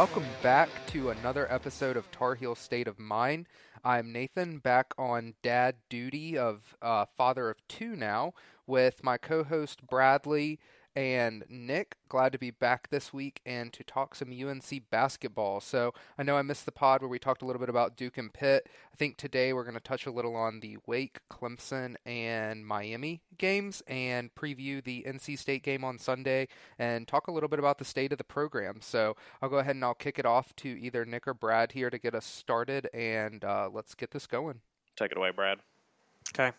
welcome back to another episode of Tar Heel State of Mind. I'm Nathan, back on dad duty of uh, father of two now, with my co host Bradley and Nick. Glad to be back this week and to talk some UNC basketball. So I know I missed the pod where we talked a little bit about Duke and Pitt. I think today we're going to touch a little on the Wake, Clemson, and Miami games and preview the NC State game on Sunday and talk a little bit about the state of the program. So I'll go ahead and I'll kick it off to either Nick or Brad here to get us started and uh, let's get this going. Take it away, Brad. Okay.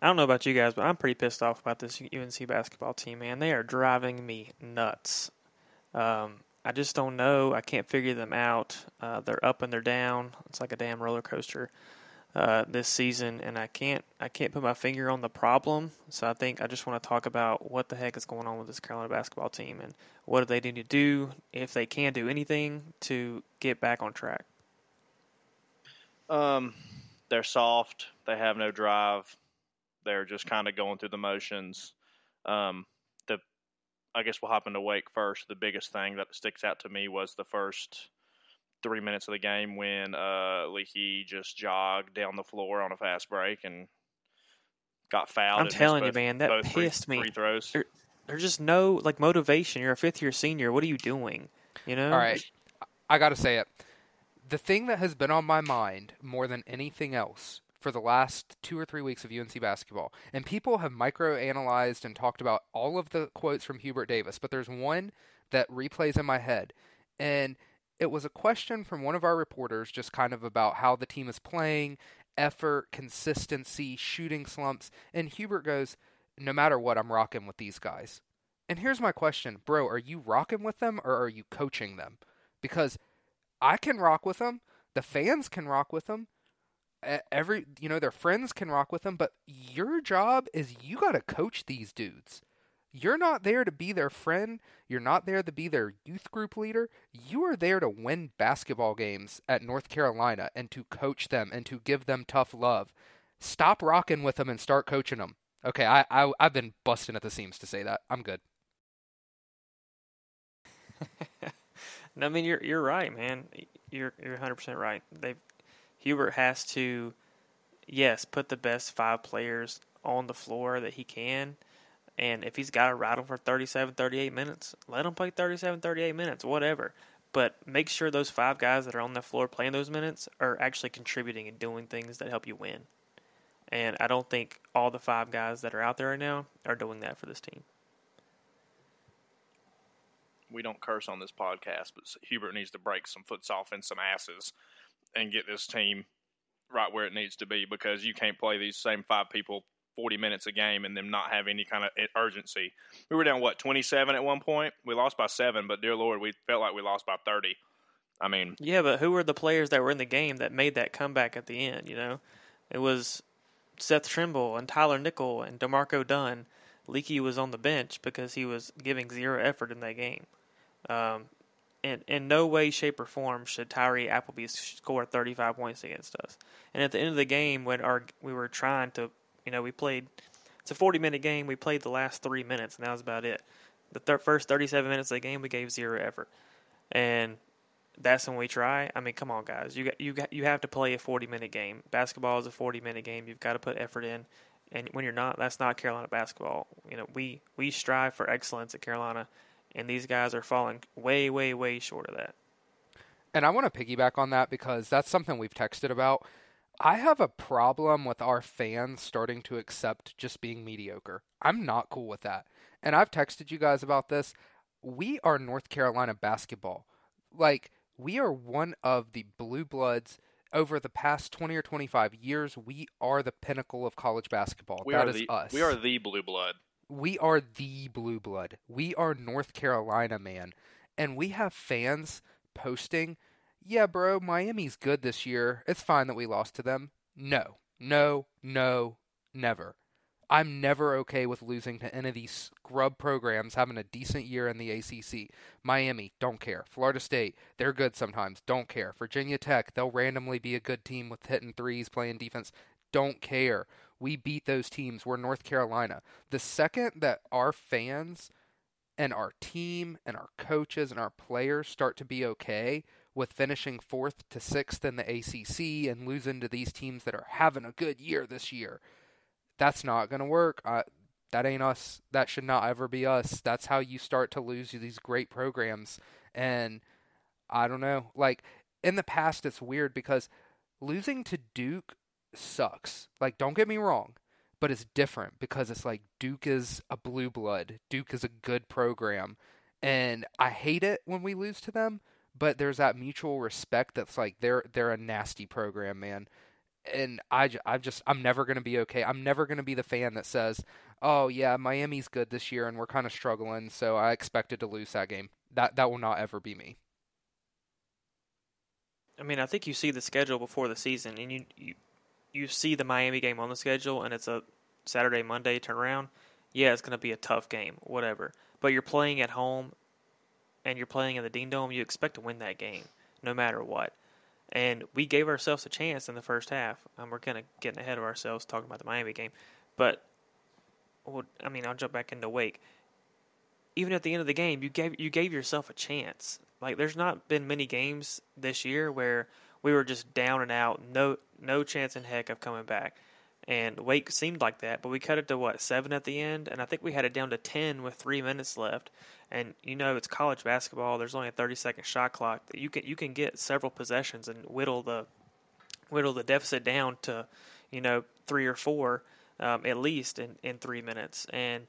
I don't know about you guys, but I'm pretty pissed off about this UNC basketball team, man. They are driving me nuts. Um, I just don't know. I can't figure them out. Uh, they're up and they're down. It's like a damn roller coaster uh, this season, and I can't I can't put my finger on the problem. So I think I just want to talk about what the heck is going on with this Carolina basketball team and what do they need to do if they can do anything to get back on track. Um, they're soft. They have no drive they're just kind of going through the motions. Um, the I guess we'll hop into Wake first. The biggest thing that sticks out to me was the first three minutes of the game when uh, Leaky just jogged down the floor on a fast break and got fouled. I'm telling both, you, man, that pissed free, me. Free throws. There, there's just no like motivation. You're a fifth year senior. What are you doing? You know. All right, I got to say it. The thing that has been on my mind more than anything else for the last two or three weeks of UNC basketball, and people have micro-analyzed and talked about all of the quotes from Hubert Davis, but there's one that replays in my head, and it was a question from one of our reporters, just kind of about how the team is playing, effort, consistency, shooting slumps, and Hubert goes, "No matter what, I'm rocking with these guys." And here's my question, bro: Are you rocking with them or are you coaching them? Because I can rock with them, the fans can rock with them, every you know their friends can rock with them but your job is you got to coach these dudes. You're not there to be their friend. You're not there to be their youth group leader. You are there to win basketball games at north carolina and to coach them and to give them tough love. Stop rocking with them and start coaching them okay i, I i've been busting at the seams to say that. I'm good. No, I mean you're you're right, man. You're you're 100 percent right. They've Hubert has to, yes, put the best five players on the floor that he can. And if he's got to rattle for 37, 38 minutes, let him play 37, 38 minutes, whatever. But make sure those five guys that are on the floor playing those minutes are actually contributing and doing things that help you win. And I don't think all the five guys that are out there right now are doing that for this team. We don't curse on this podcast, but Hubert needs to break some foots off and some asses and get this team right where it needs to be because you can't play these same five people 40 minutes a game and them not have any kind of urgency. We were down, what, 27 at one point? We lost by seven, but dear Lord, we felt like we lost by 30. I mean, yeah, but who were the players that were in the game that made that comeback at the end? You know, it was Seth Trimble and Tyler Nickel and D'Marco Dunn. Leaky was on the bench because he was giving zero effort in that game. Um, in, in no way, shape, or form should Tyree Appleby score 35 points against us. And at the end of the game, when our we were trying to, you know, we played. It's a 40 minute game. We played the last three minutes, and that was about it. The thir- first 37 minutes of the game, we gave zero effort, and that's when we try. I mean, come on, guys. You got you got you have to play a 40 minute game. Basketball is a 40 minute game. You've got to put effort in, and when you're not, that's not Carolina basketball. You know, we we strive for excellence at Carolina and these guys are falling way, way, way short of that. And I want to piggyback on that because that's something we've texted about. I have a problem with our fans starting to accept just being mediocre. I'm not cool with that. And I've texted you guys about this. We are North Carolina basketball. Like, we are one of the blue bloods over the past 20 or 25 years. We are the pinnacle of college basketball. We that is the, us. We are the blue blood we are the blue blood. We are North Carolina, man. And we have fans posting, yeah, bro, Miami's good this year. It's fine that we lost to them. No, no, no, never. I'm never okay with losing to any of these scrub programs having a decent year in the ACC. Miami, don't care. Florida State, they're good sometimes, don't care. Virginia Tech, they'll randomly be a good team with hitting threes, playing defense, don't care we beat those teams. We're North Carolina. The second that our fans and our team and our coaches and our players start to be okay with finishing fourth to sixth in the ACC and losing to these teams that are having a good year this year, that's not going to work. Uh, that ain't us. That should not ever be us. That's how you start to lose these great programs. And I don't know. Like in the past, it's weird because losing to Duke sucks. Like, don't get me wrong, but it's different because it's like Duke is a blue blood. Duke is a good program. And I hate it when we lose to them, but there's that mutual respect that's like they're they're a nasty program, man. And I I just I'm never going to be okay. I'm never going to be the fan that says, "Oh yeah, Miami's good this year and we're kind of struggling, so I expected to lose that game." That that will not ever be me. I mean, I think you see the schedule before the season, and you you, you see the Miami game on the schedule, and it's a Saturday Monday turnaround. Yeah, it's going to be a tough game, whatever. But you're playing at home, and you're playing in the Dean Dome. You expect to win that game, no matter what. And we gave ourselves a chance in the first half. Um, we're kind of getting ahead of ourselves talking about the Miami game, but well, I mean, I'll jump back into Wake. Even at the end of the game, you gave you gave yourself a chance. Like there's not been many games this year where we were just down and out, no no chance in heck of coming back. And Wake seemed like that, but we cut it to what seven at the end, and I think we had it down to ten with three minutes left. And you know it's college basketball. There's only a 30 second shot clock. You can you can get several possessions and whittle the whittle the deficit down to you know three or four um, at least in in three minutes. And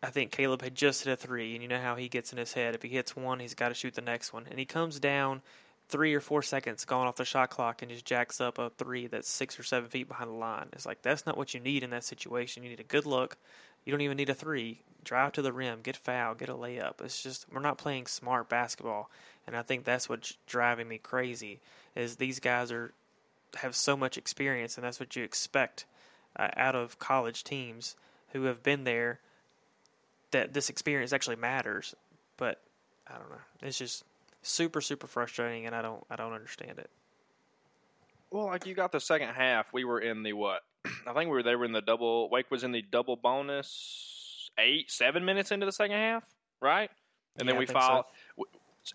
I think Caleb had just hit a three, and you know how he gets in his head. If he hits one, he's got to shoot the next one. And he comes down three or four seconds gone off the shot clock and just jacks up a three that's six or seven feet behind the line. It's like that's not what you need in that situation. You need a good look. You don't even need a three. Drive to the rim, get foul, get a layup. It's just we're not playing smart basketball, and I think that's what's driving me crazy. Is these guys are have so much experience, and that's what you expect uh, out of college teams who have been there that this experience actually matters. But I don't know. It's just super super frustrating, and I don't I don't understand it. Well, like you got the second half, we were in the what? I think we were they were in the double. Wake was in the double bonus eight seven minutes into the second half, right? And Yeah, then we think followed.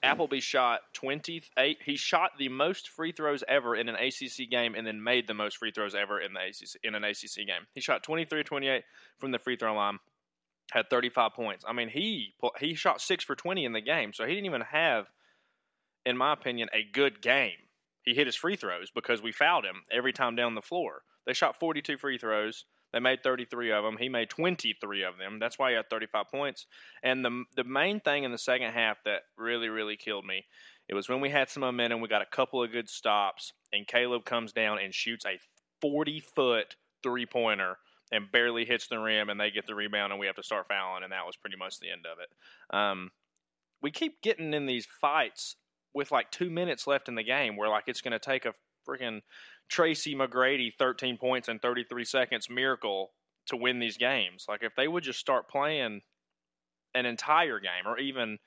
Appleby shot 28. He shot the most free throws ever in an ACC game and then made the most free throws ever in the ACC in an ACC game. He shot 23 28 from the free throw line. Had 35 points. I mean, he he shot 6 for 20 in the game, so he didn't even have in my opinion a good game. He hit his free throws because we fouled him every time down the floor. They shot 42 free throws. They made 33 of them. He made 23 of them. That's why he had 35 points. And the the main thing in the second half that really really killed me, it was when we had some momentum. We got a couple of good stops, and Caleb comes down and shoots a 40 foot three pointer and barely hits the rim, and they get the rebound, and we have to start fouling, and that was pretty much the end of it. Um, we keep getting in these fights with like two minutes left in the game, where like it's going to take a freaking Tracy McGrady 13 points in 33 seconds miracle to win these games. Like if they would just start playing an entire game, or even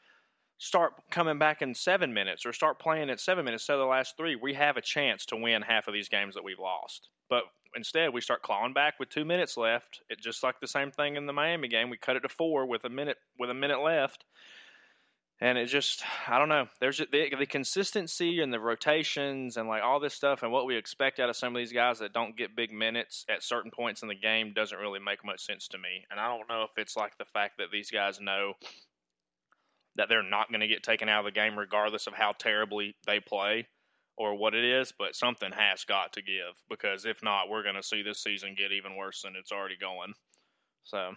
start coming back in seven minutes, or start playing at seven minutes instead of the last three, we have a chance to win half of these games that we've lost. But instead, we start clawing back with two minutes left. It just like the same thing in the Miami game. We cut it to four with a minute with a minute left and it just I don't know. There's the, the, consistency and the rotations and like all this stuff and what we expect out of some of these guys that don't get big minutes at certain points in the game doesn't really make much sense to me. And I don't know if it's like the fact that these guys know that they're not going to get taken out of the game regardless of how terribly they play or what it is, but something has got to give because if not, we're going to see this season get even worse than it's already going. So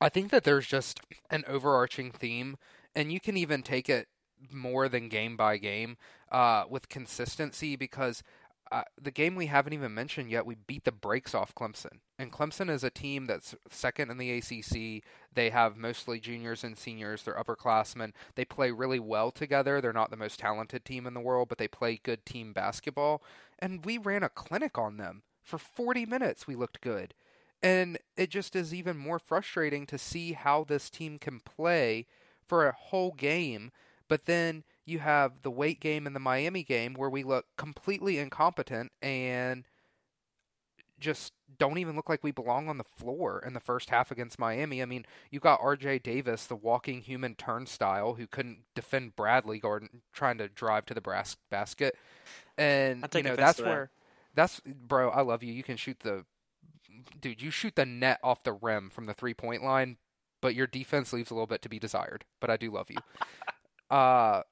I think that there's just an overarching theme, and you can even take it more than game by game uh, with consistency because uh, the game we haven't even mentioned yet, we beat the brakes off Clemson. And Clemson is a team that's second in the ACC. They have mostly juniors and seniors. They're upperclassmen. They play really well together. They're not the most talented team in the world, but they play good team basketball. And we ran a clinic on them. For 40 minutes, we looked good. And it just is even more frustrating to see how this team can play for a whole game, but then you have the Wake game and the Miami game where we look completely incompetent and just don't even look like we belong on the floor in the first half against Miami. I mean, you got R.J. Davis, the walking human turnstile, who couldn't defend Bradley Gordon trying to drive to the brass basket, and you know that's that. where that's bro. I love you. You can shoot the dude. You shoot the net off the rim from the three point line, but your defense leaves a little bit to be desired. But I do love you. uh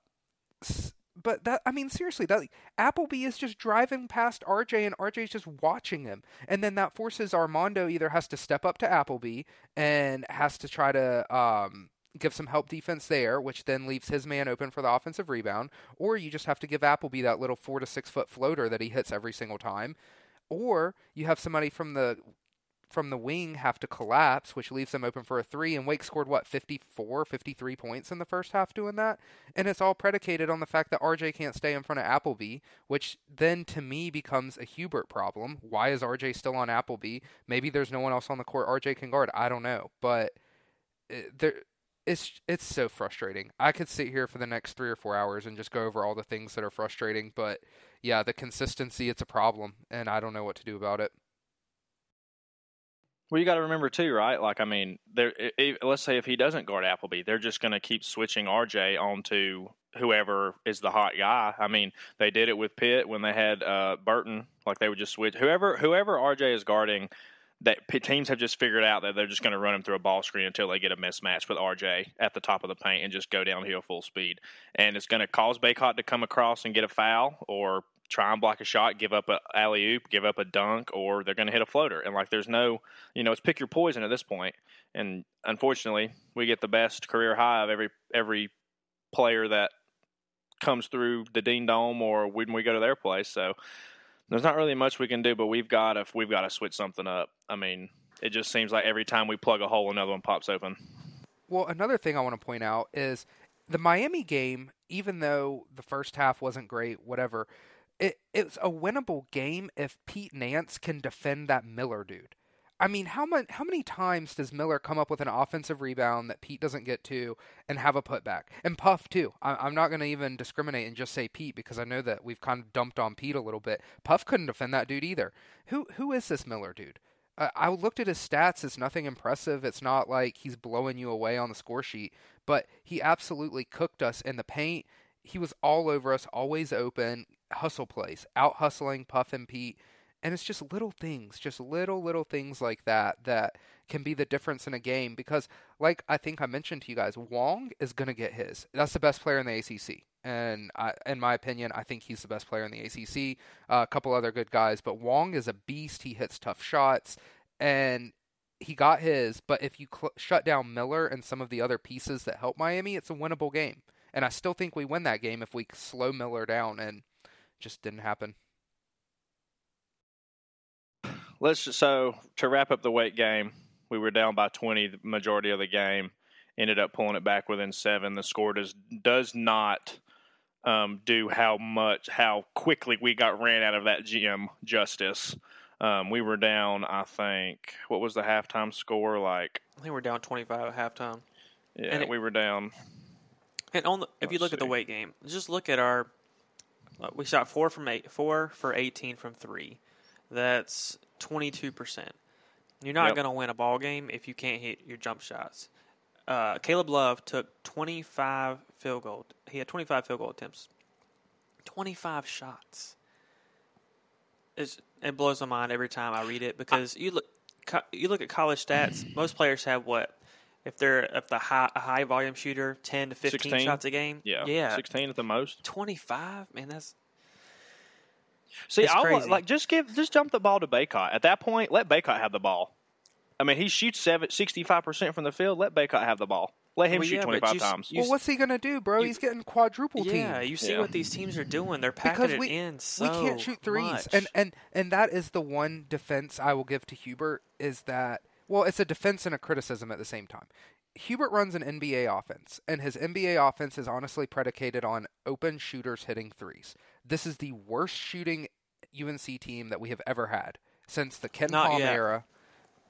but that I mean seriously that Appleby is just driving past RJ and RJ is just watching him and then that forces Armando either has to step up to Appleby and has to try to um, give some help defense there which then leaves his man open for the offensive rebound or you just have to give Appleby that little 4 to 6 foot floater that he hits every single time or you have somebody from the from the wing have to collapse, which leaves them open for a three. And Wake scored, what, 54, 53 points in the first half doing that? And it's all predicated on the fact that RJ can't stay in front of Appleby, which then to me becomes a Hubert problem. Why is RJ still on Appleby? Maybe there's no one else on the court RJ can guard. I don't know. But uh, there. It's it's so frustrating. I could sit here for the next three or four hours and just go over all the things that are frustrating, but yeah, the consistency it's a problem, and I don't know what to do about it. Well, you got to remember too, right? Like, I mean, there. let's say if he doesn't guard Appleby, they're just going to keep switching RJ onto whoever is the hot guy. I mean, they did it with Pitt when they had uh, Burton. Like, they would just switch whoever whoever RJ is guarding. That teams have just figured out that they're just going to run him through a ball screen until they get a mismatch with RJ at the top of the paint and just go downhill full speed. And it's going to cause Bacot to come across and get a foul, or try and block a shot, give up a alley oop, give up a dunk, or they're going to hit a floater. And like, there's no, you know, it's pick your poison at this point. And unfortunately, we get the best career high of every every player that comes through the Dean Dome or when we go to their place. So there's not really much we can do, but we've got to we've got to switch something up. I mean, it just seems like every time we plug a hole, another one pops open. Well, another thing I want to point out is the Miami game. Even though the first half wasn't great, whatever it, it's a winnable game if Pete Nance can defend that Miller dude. I mean, how many how many times does Miller come up with an offensive rebound that Pete doesn't get to and have a putback? And Puff too. I, am not going to even discriminate and just say Pete because I know that we've kind of dumped on Pete a little bit. Puff couldn't defend that dude either. Who who is this Miller dude? I looked at his stats. It's nothing impressive. It's not like he's blowing you away on the score sheet, but he absolutely cooked us in the paint. He was all over us, always open hustle plays, out hustling Puff and Pete. And it's just little things, just little, little things like that that can be the difference in a game. Because, like I think I mentioned to you guys, Wong is going to get his. That's the best player in the ACC. And I, in my opinion, I think he's the best player in the ACC. Uh, a couple other good guys, but Wong is a beast. He hits tough shots. And he got his, but if you cl- shut down Miller and some of the other pieces that help Miami, it's a winnable game. And I still think we win that game if we slow Miller down and just didn't happen. Let's just, so to wrap up the Wake game, we were down by 20 the majority of the game. Ended up pulling it back within seven. The score does does not um, do how much how quickly we got ran out of that gym justice. Um, we were down, I think. What was the halftime score like? I think we're down 25 at halftime. Yeah, and it, we were down. And on the, if you look see. at the Wake game, just look at our uh, we shot four from eight, four for eighteen from three. That's twenty two percent. You're not yep. going to win a ball game if you can't hit your jump shots. Uh, Caleb Love took 25 field goal. He had 25 field goal attempts. 25 shots. It's, it blows my mind every time I read it because you look you look at college stats. Most players have what if they're if the high a high volume shooter, ten to fifteen 16? shots a game. Yeah, yeah, sixteen at the most. Twenty five, man, that's. See, I like just give just jump the ball to Bacot. At that point, let Bacot have the ball. I mean, he shoots 65 percent from the field. Let Bacot have the ball. Let him well, shoot yeah, twenty five times. well, what's he gonna do, bro? You, He's getting quadruple team. Yeah, you see yeah. what these teams are doing. They're packing we, it in so We can't shoot threes, much. and and and that is the one defense I will give to Hubert is that. Well, it's a defense and a criticism at the same time. Hubert runs an NBA offense, and his NBA offense is honestly predicated on open shooters hitting threes. This is the worst shooting UNC team that we have ever had since the KenPom era.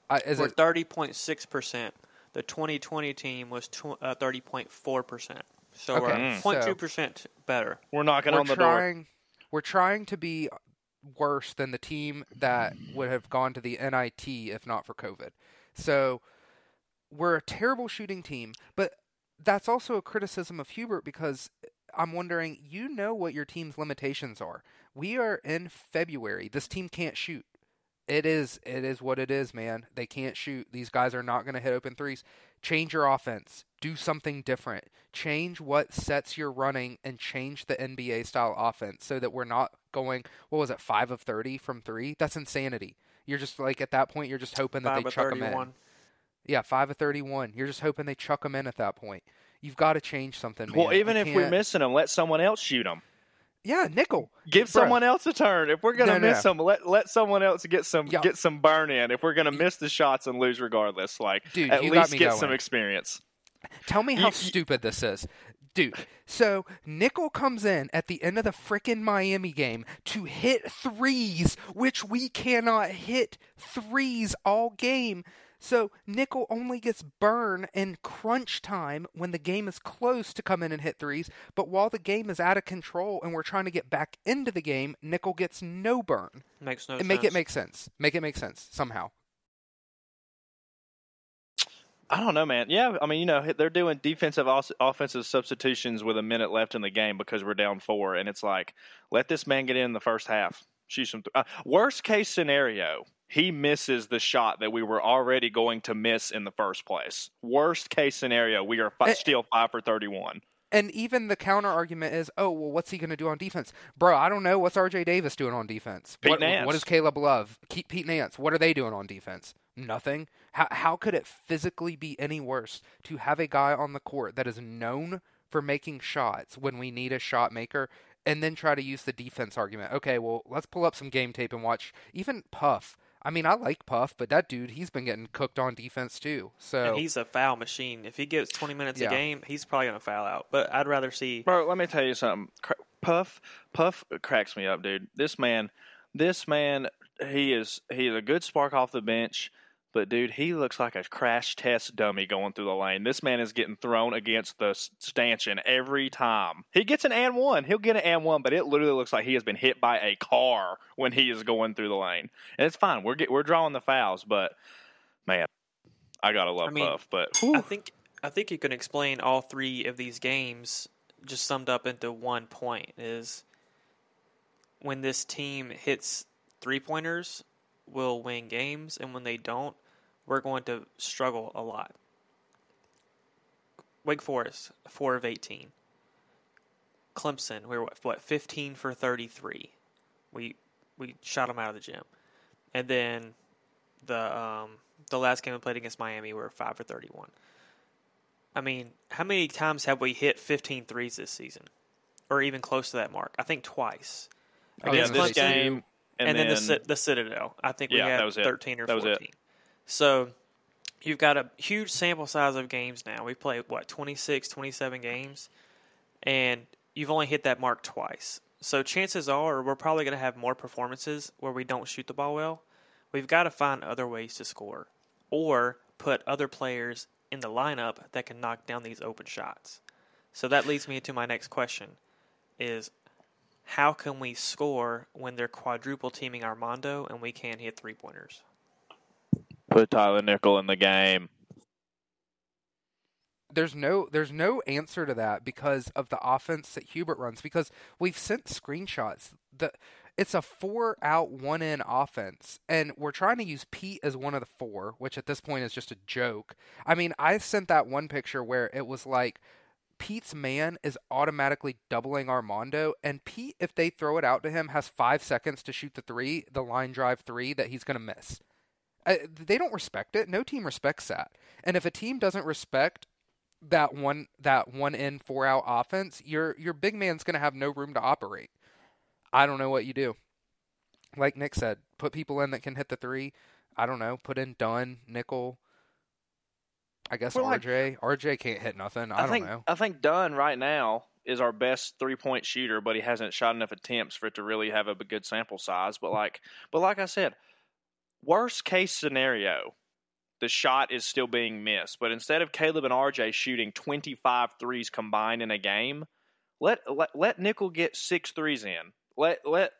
Uh, is We're thirty point six percent. The twenty twenty team was uh, thirty point four percent. So okay. we're 0.2 percent better. We're knocking we're on the trying, door. We're trying to be worse than the team that would have gone to the NIT if not for COVID. So we're a terrible shooting team, but that's also a criticism of Hubert because I'm wondering, you know what your team's limitations are. We are in February. This team can't shoot. It is it is what it is, man. They can't shoot. These guys are not going to hit open threes. Change your offense. Do something different. Change what sets you're running and change the NBA style offense so that we're not going what was it 5 of 30 from 3? That's insanity. You're just like at that point you're just hoping that they chuck them in. Yeah, 5 of 31. You're just hoping they chuck them in at that point. You've got to change something, man. Well, even You if we're missing them, let someone else shoot them. Yeah, nickel. Give Bruh. someone else a turn. If we're gonna No, no, miss them, let let someone else get some Yeah. get some burn in. If we're gonna miss the shots and lose regardless, like Dude, at least get going. some experience. Tell me how you- stupid this is. Dude, so Nickel comes in at the end of the frickin' Miami game to hit threes, which we cannot hit threes all game. So Nickel only gets burn in crunch time when the game is close to come in and hit threes. But while the game is out of control and we're trying to get back into the game, Nickel gets no burn. Makes no and sense. make it make sense. Make it make sense somehow. I don't know, man. Yeah, I mean, you know, they're doing defensive os- offensive substitutions with a minute left in the game because we're down four, and it's like, let this man get in the first half, shoot some. Th- uh, worst case scenario, he misses the shot that we were already going to miss in the first place. Worst case scenario, we are fi- Eh, still five for thirty-one. And even the counter argument is, oh, well, what's he going to do on defense? Bro, I don't know. What's RJ Davis doing on defense? Pete what, Nance. what is Caleb Love? Keep Pete Nance. What are they doing on defense? Nothing. How, how could it physically be any worse to have a guy on the court that is known for making shots when we need a shot maker and then try to use the defense argument? Okay, well, let's pull up some game tape and watch. Even Puff. I mean, I like Puff, but that dude, he's been getting cooked on defense too. So And he's a foul machine. If he gets 20 minutes Yeah. a game, he's probably going to foul out. But I'd rather see. Bro, let me tell you something. Puff, Puff cracks me up, dude. This man, this man, he is he's a good spark off the bench, but dude, he looks like a crash test dummy going through the lane. This man is getting thrown against the stanchion every time. He gets an and one. He'll get an and one, but it literally looks like he has been hit by a car when he is going through the lane. And it's fine. We're get, we're drawing the fouls, but man, I gotta love I mean, Puff. But I think I think you can explain all three of these games just summed up into one point is when this team hits three pointers, we'll win games, and when they don't, we're going to struggle a lot. Wake Forest, four of eighteen. Clemson, we were what, what fifteen for thirty three. We we shot them out of the gym, and then the um, the last game we played against Miami, we were five for thirty one. I mean, how many times have we hit 15 threes this season, or even close to that mark? I think twice. yeah, Against this Clemson, game and, and, then, then, the the Citadel. I think we Yeah, had that was 13 or That was 14. So you've got a huge sample size of games now. We played what 26, 27 games, and you've only hit that mark twice. So chances are we're probably going to have more performances where we don't shoot the ball well. We've got to find other ways to score, or put other players in the lineup that can knock down these open shots. So that leads me to my next question: Is how can we score when they're quadruple teaming Armando and we can't hit three pointers? Put Tyler Nickel in the game. there's no there's no answer to that because of the offense that Hubert runs because we've sent screenshots the it's a four out one in offense and we're trying to use Pete as one of the four which at this point is just a joke. I mean, I sent that one picture where it was like Pete's man is automatically doubling Armando and Pete if they throw it out to him has 5 seconds to shoot the 3, the line drive 3 that he's going to miss. Uh, they don't respect it. No team respects that. And if a team doesn't respect that one that one in four out offense, your your big man's going to have no room to operate. I don't know what you do. Like Nick said, put people in that can hit the three. I don't know. Put in Dunn, Nickel. I guess Well, like- RJ. RJ can't hit nothing. I, I, don't think know. I think Dunn right now is our best three point shooter, but he hasn't shot enough attempts for it to really have a good sample size. But like, but like I said, worst case scenario, the shot is still being missed. But instead of Caleb and RJ shooting 25 threes combined in a game, let let, let Nickel get six threes in. Let let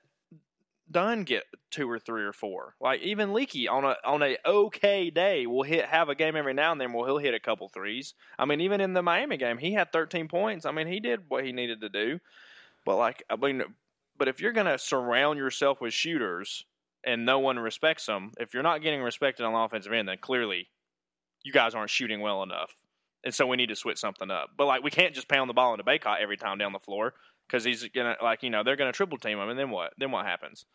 Dunn get two or three or four. Like even Leaky on a on a okay day will hit have a game every now and then where he'll hit a couple threes. I mean, even in the Miami game, he had 13 points. I mean, he did what he needed to do. But like, I mean, but if you're gonna surround yourself with shooters and no one respects them, if you're not getting respected on the offensive end, then clearly you guys aren't shooting well enough. And so we need to switch something up. But like, we can't just pound the ball into Bacot every time down the floor because he's gonna like you know they're gonna triple team him, and then what? Then what happens?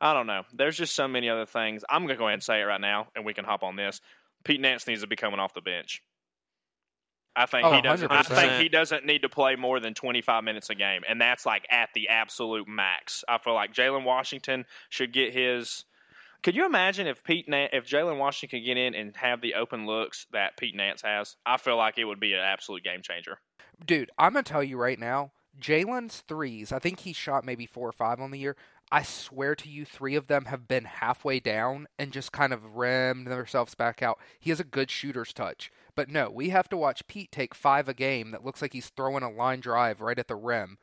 I don't know. There's just so many other things. I'm gonna go ahead and say it right now, and we can hop on this. Pete Nance needs to be coming off the bench. I think Oh, he doesn't. 100%. think he doesn't need to play more than 25 minutes a game, and that's like at the absolute max. I feel like Jalen Washington should get his. Could you imagine if Pete Nance, if Jalen Washington could get in and have the open looks that Pete Nance has? I feel like it would be an absolute game changer. Dude, I'm gonna tell you right now, Jalen's threes. I think he shot maybe four or five on the year. I swear to you, three of them have been halfway down and just kind of rimmed themselves back out. He has a good shooter's touch. But no, we have to watch Pete take five a game that looks like he's throwing a line drive right at the rim.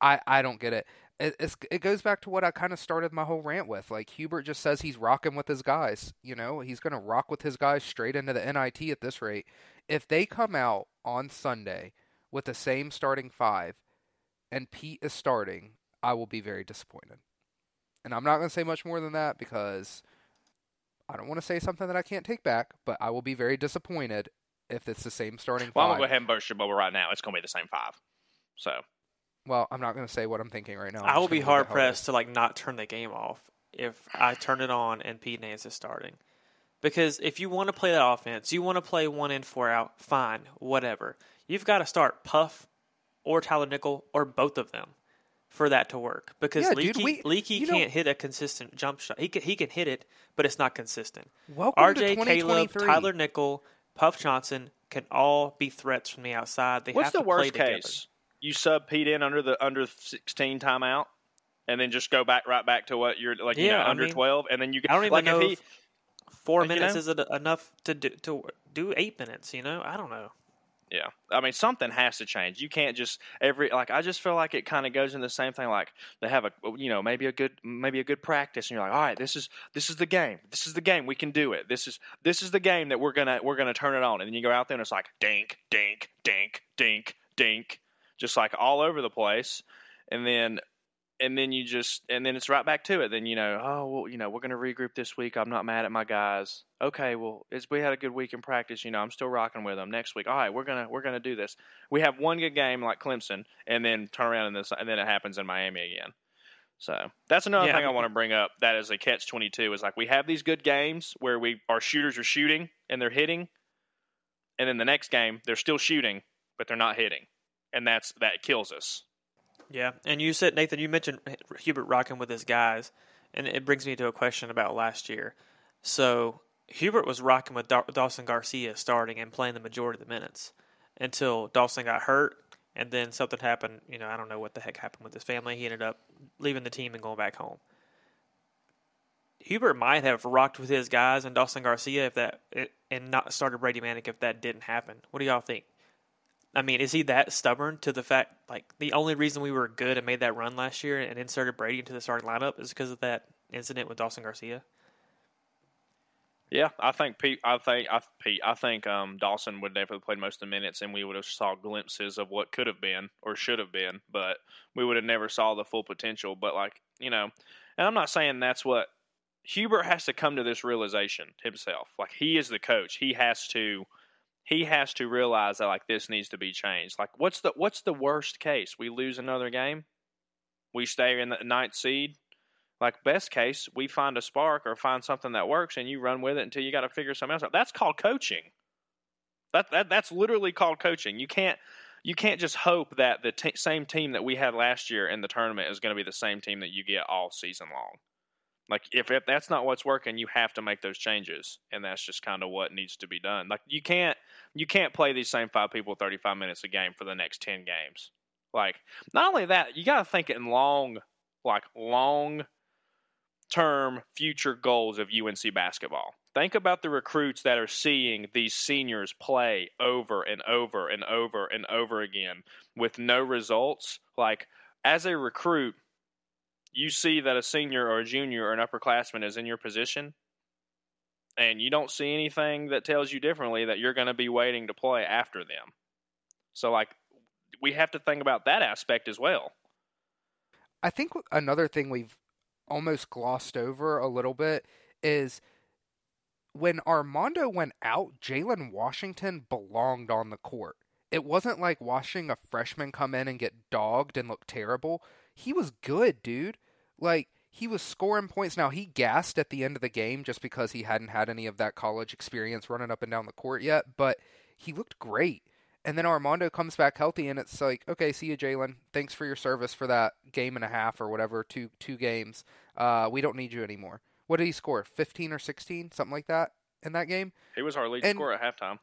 I, I don't get it. It, it goes back to what I kind of started my whole rant with. Like Hubert just says he's rocking with his guys. You know, he's going to rock with his guys straight into the NIT at this rate. If they come out on Sunday with the same starting five and Pete is starting, I will be very disappointed. And I'm not going to say much more than that because I don't want to say something that I can't take back, but I will be very disappointed if it's the same starting Well, I'm gonna go ahead and burst your bubble right now. It's gonna be the same five. So Well, I'm not going to say what I'm thinking right now. I'm I will just be gonna leave hard it how it pressed to like not turn the game off if I turn it on and Pete Nance is starting. Because if you want to play that offense, you want to play one in, four out, fine, whatever. You've got to start Puff or Tyler Nickel or both of them for that to work. Because Yeah, dude, Leaky, we- Leaky you can't hit a consistent jump shot. He can, he can hit it, but it's not consistent. Welcome to RJ, Caleb, 2023. Tyler Nickel, Puff Johnson can all be threats from the outside. They what's have the to play worst together. case? You sub Pete in under the under 16 timeout, and then just go back right back to what you're like. you Yeah, know, I under mean, 12, and then you can I don't even like know if he. if four you minutes know? is it enough to do to do eight minutes. You know, I don't know. Yeah, I mean something has to change. You can't just every like. I just feel like it kind of goes in the same thing. Like they have a you know maybe a good maybe a good practice, and you're like, all right, this is this is the game. This is the game. We can do it. This is this is the game that we're gonna we're gonna turn it on. And then you go out there and it's like dink dink dink dink dink, just like all over the place. And then and then you just and then it's right back to it. Then you know, oh well, you know, we're gonna regroup this week. I'm not mad at my guys. Okay, well, it's, we had a good week in practice. You know, I'm still rocking with them. Next week, all right, we're gonna we're gonna do this. We have one good game like Clemson, and then turn around and this and then it happens in Miami again. So that's another Yeah. thing I want to bring up. That is a catch twenty two. Is like we have these good games where we our shooters are shooting and they're hitting, and then the next game they're still shooting but they're not hitting, and that's that kills us. Yeah, and you said Nathan, you mentioned Hubert rocking with his guys, and it brings me to a question about last year. So Hubert was rocking with Daw- Dawson Garcia starting and playing the majority of the minutes until Dawson got hurt, and then something happened. You know, I don't know what the heck happened with his family. He ended up leaving the team and going back home. Hubert might have rocked with his guys and Dawson Garcia if that and not started Brady Manek if that didn't happen. What do y'all think? I mean, is he that stubborn to the fact like the only reason we were good and made that run last year and inserted Brady into the starting lineup is because of that incident with Dawson Garcia? Yeah, I think Pete. I think I Pete. I think um, Dawson would definitely played most of the minutes, and we would have saw glimpses of what could have been or should have been, but we would have never saw the full potential. But like you know, and I'm not saying that's what Hubert has to come to this realization himself. Like he is the coach, he has to he has to realize that like this needs to be changed. Like what's the what's the worst case? We lose another game, we stay in the ninth seed. Like best case, we find a spark or find something that works, and you run with it until you got to figure something else out. That's called coaching. That, that that's literally called coaching. You can't you can't just hope that the t- same team that we had last year in the tournament is going to be the same team that you get all season long. Like if, if that's not what's working, you have to make those changes, and that's just kind of what needs to be done. Like you can't you can't play these same five people 35 minutes a game for the next 10 games. Like not only that, you got to think in long like long term future goals of UNC basketball. Think about the recruits that are seeing these seniors play over and over and over and over again with no results. Like as a recruit, you see that a senior or a junior or an upperclassman is in your position, and you don't see anything that tells you differently that you're going to be waiting to play after them. So, like, we have to think about that aspect as well. I think another thing we've almost glossed over a little bit is when Armando went out, Jalen Washington belonged on the court. It wasn't like watching a freshman come in and get dogged and look terrible. He was good, dude. Like, he was scoring points. Now, he gassed at the end of the game just because he hadn't had any of that college experience running up and down the court yet, but he looked great. And then Armando comes back healthy, and it's like, okay, see you, Jalen. Thanks for your service for that game and a half or whatever, two two games. Uh, we don't need you anymore. What did he score? Fifteen or sixteen, something like that in that game. He was our lead And- scorer at halftime.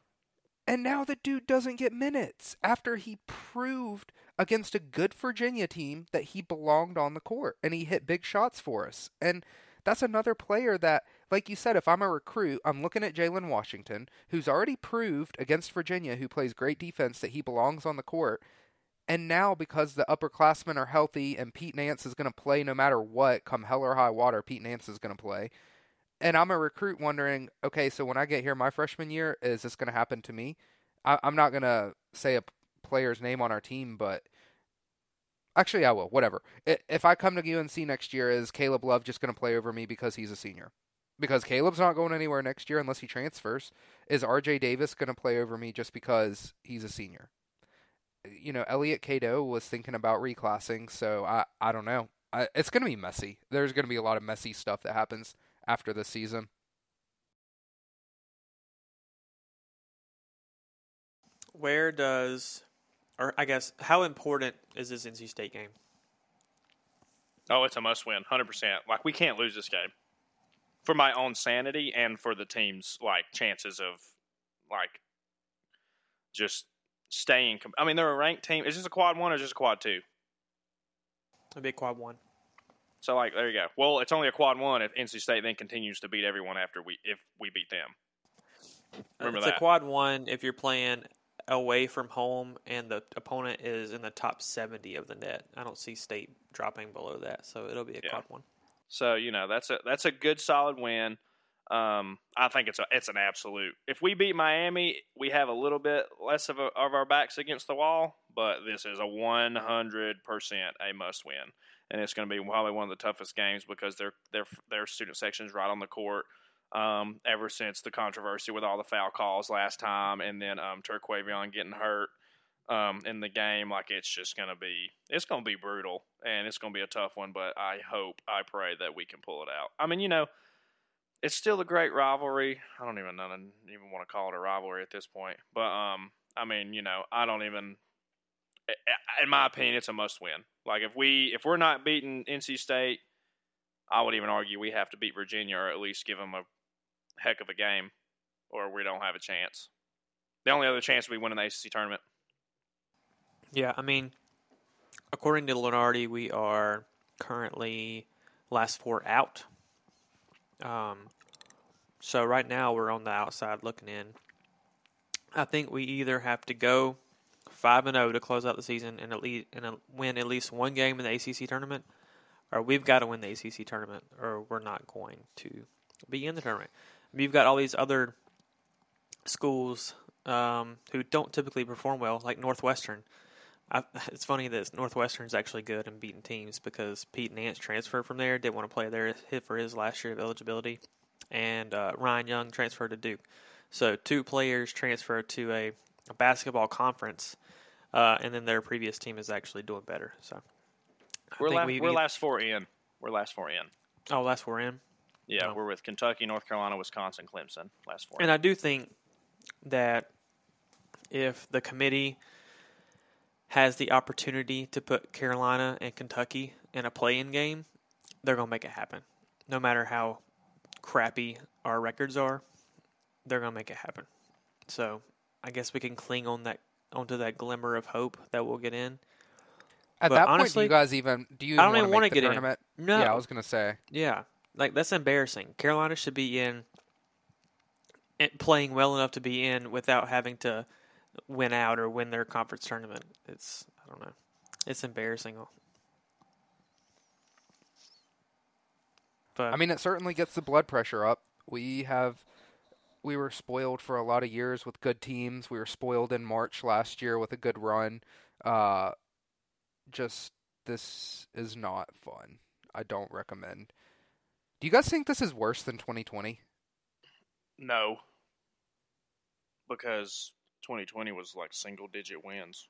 And now the dude doesn't get minutes after he proved against a good Virginia team that he belonged on the court and he hit big shots for us. And that's another player that, like you said, if I'm a recruit, I'm looking at Jalen Washington, who's already proved against Virginia, who plays great defense, that he belongs on the court. And now, because the upperclassmen are healthy and Pete Nance is going to play no matter what, come hell or high water, Pete Nance is going to play and I'm a recruit wondering, okay, so when I get here my freshman year, is this going to happen to me? I, I'm not going to say a player's name on our team, but actually, I will. Whatever. If I come to UNC next year, is Caleb Love just going to play over me because he's a senior? Because Caleb's not going anywhere next year unless he transfers. Is RJ Davis going to play over me just because he's a senior? You know, Elliot Cadeau was thinking about reclassing, so I I don't know. I, it's going to be messy. There's going to be a lot of messy stuff that happens after this season. Where does, or I guess, how important is this NC State game? Oh, it's a must win, hundred percent. Like we can't lose this game for my own sanity and for the team's like chances of like just staying. com- I mean, they're a ranked team. Is this a quad one or just a quad two? A big quad one. So like there you go. Well, it's only a quad one if NC State then continues to beat everyone after we if we beat them. Remember it's that. a quad one if you're playing away from home and the opponent is in the top 70 of the net. I don't see State dropping below that, so it'll be a Yeah. quad one. So you know that's a that's a good solid win. Um, I think it's a it's an absolute. If we beat Miami, we have a little bit less of a, of our backs against the wall, but this is a one hundred percent a must win, and it's going to be probably one of the toughest games because their their their student section is right on the court. Um, ever since the controversy with all the foul calls last time, and then um, Terquavion getting hurt um, in the game, like it's just gonna be it's gonna be brutal and it's gonna be a tough one. But I hope, I pray that we can pull it out. I mean, you know, it's still a great rivalry. I don't even even want to call it a rivalry at this point. But um, I mean, you know, I don't even. In my opinion, it's a must-win. Like if we if we're not beating NC State, I would even argue we have to beat Virginia or at least give them a heck of a game, or we don't have a chance. The only other chance we win the ACC tournament. Yeah, I mean, according to Lunardi, we are currently last four out. Um, so right now we're on the outside looking in. I think we either have to go five and zero to close out the season and at least and win at least one game in the ACC tournament, or we've got to win the ACC tournament, or we're not going to be in the tournament. You've got all these other schools um, who don't typically perform well, like Northwestern. I, it's funny that Northwestern's actually good in beating teams because Pete Nance transferred from there, didn't want to play there hit for his last year of eligibility, and uh, Ryan Young transferred to Duke. So two players transferred to a, a basketball conference, uh, and then their previous team is actually doing better. So I We're, la- we we're last four in. We're last four in. Oh, last four in. Yeah, Oh. we're with Kentucky, North Carolina, Wisconsin, Clemson. Last four. And I do think that if the committee has the opportunity to put Carolina and Kentucky in a play-in game, they're going to make it happen. No matter how crappy our records are, they're going to make it happen. So, I guess we can cling on that onto that glimmer of hope that we'll get in. At But that point, do you guys even do you? I don't even wanna make the get in. tournament? No. Yeah, I was gonna say. Yeah, like that's embarrassing. Carolina should be in, in playing well enough to be in without having to win out or win their conference tournament. It's I don't know. It's embarrassing. But I mean, it certainly gets the blood pressure up. We have, we were spoiled for a lot of years with good teams. We were spoiled in March last year with a good run. Uh, just this is not fun. I don't recommend. Do you guys think this is worse than 2020? No, because 2020 was like single digit wins.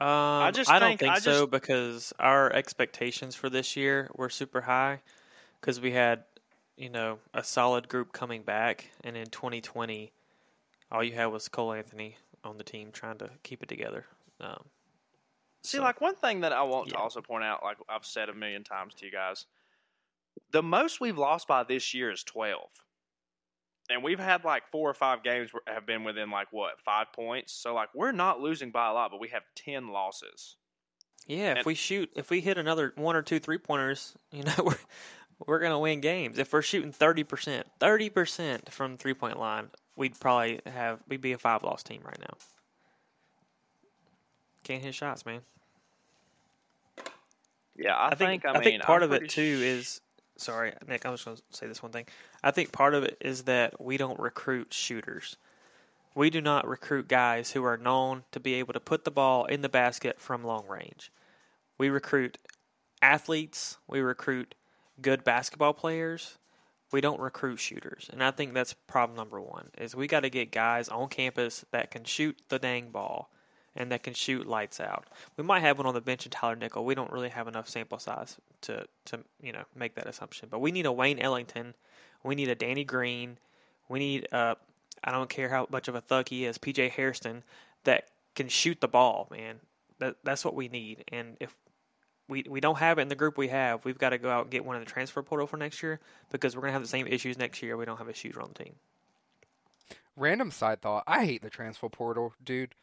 Um, I just I don't think- think I so just- because our expectations for this year were super high because we had, you know, a solid group coming back, and in 2020, all you had was Cole Anthony on the team trying to keep it together. Um, See, so- like one thing that I want to also point out, like I've said a million times to you guys, the most we've lost by this year is 12. And we've had like four or five games have been within like what, five points? So like we're not losing by a lot, but we have 10 losses. yeah, if we shoot, if we hit another one or two three pointers, you know, we're we're gonna win games. If we're shooting thirty percent, thirty percent from three point line, we'd probably have we'd be a five loss team right now. Can't hit shots, man. Yeah, I, I think, I, I, mean, think part I'm of it too is sorry, Nick. I was going to say this one thing. I think part of it is that we don't recruit shooters. We do not recruit guys who are known to be able to put the ball in the basket from long range. We recruit athletes. We recruit good basketball players. We don't recruit shooters, and I think that's problem number one. Is we got to get guys on campus that can shoot the dang ball and that can shoot lights out. We might have one on the bench in Tyler Nickel. We don't really have enough sample size to to you know make that assumption. But we need a Wayne Ellington. We need a Danny Green. We need uh I don't care how much of a thug he is, PJ Hairston, that can shoot the ball, man. That that's what we need. And if we we don't have it in the group we have, we've got to go out and get one in the transfer portal for next year because we're gonna have the same issues next year. We don't have a shooter on the team. Random side thought. I hate the transfer portal, dude.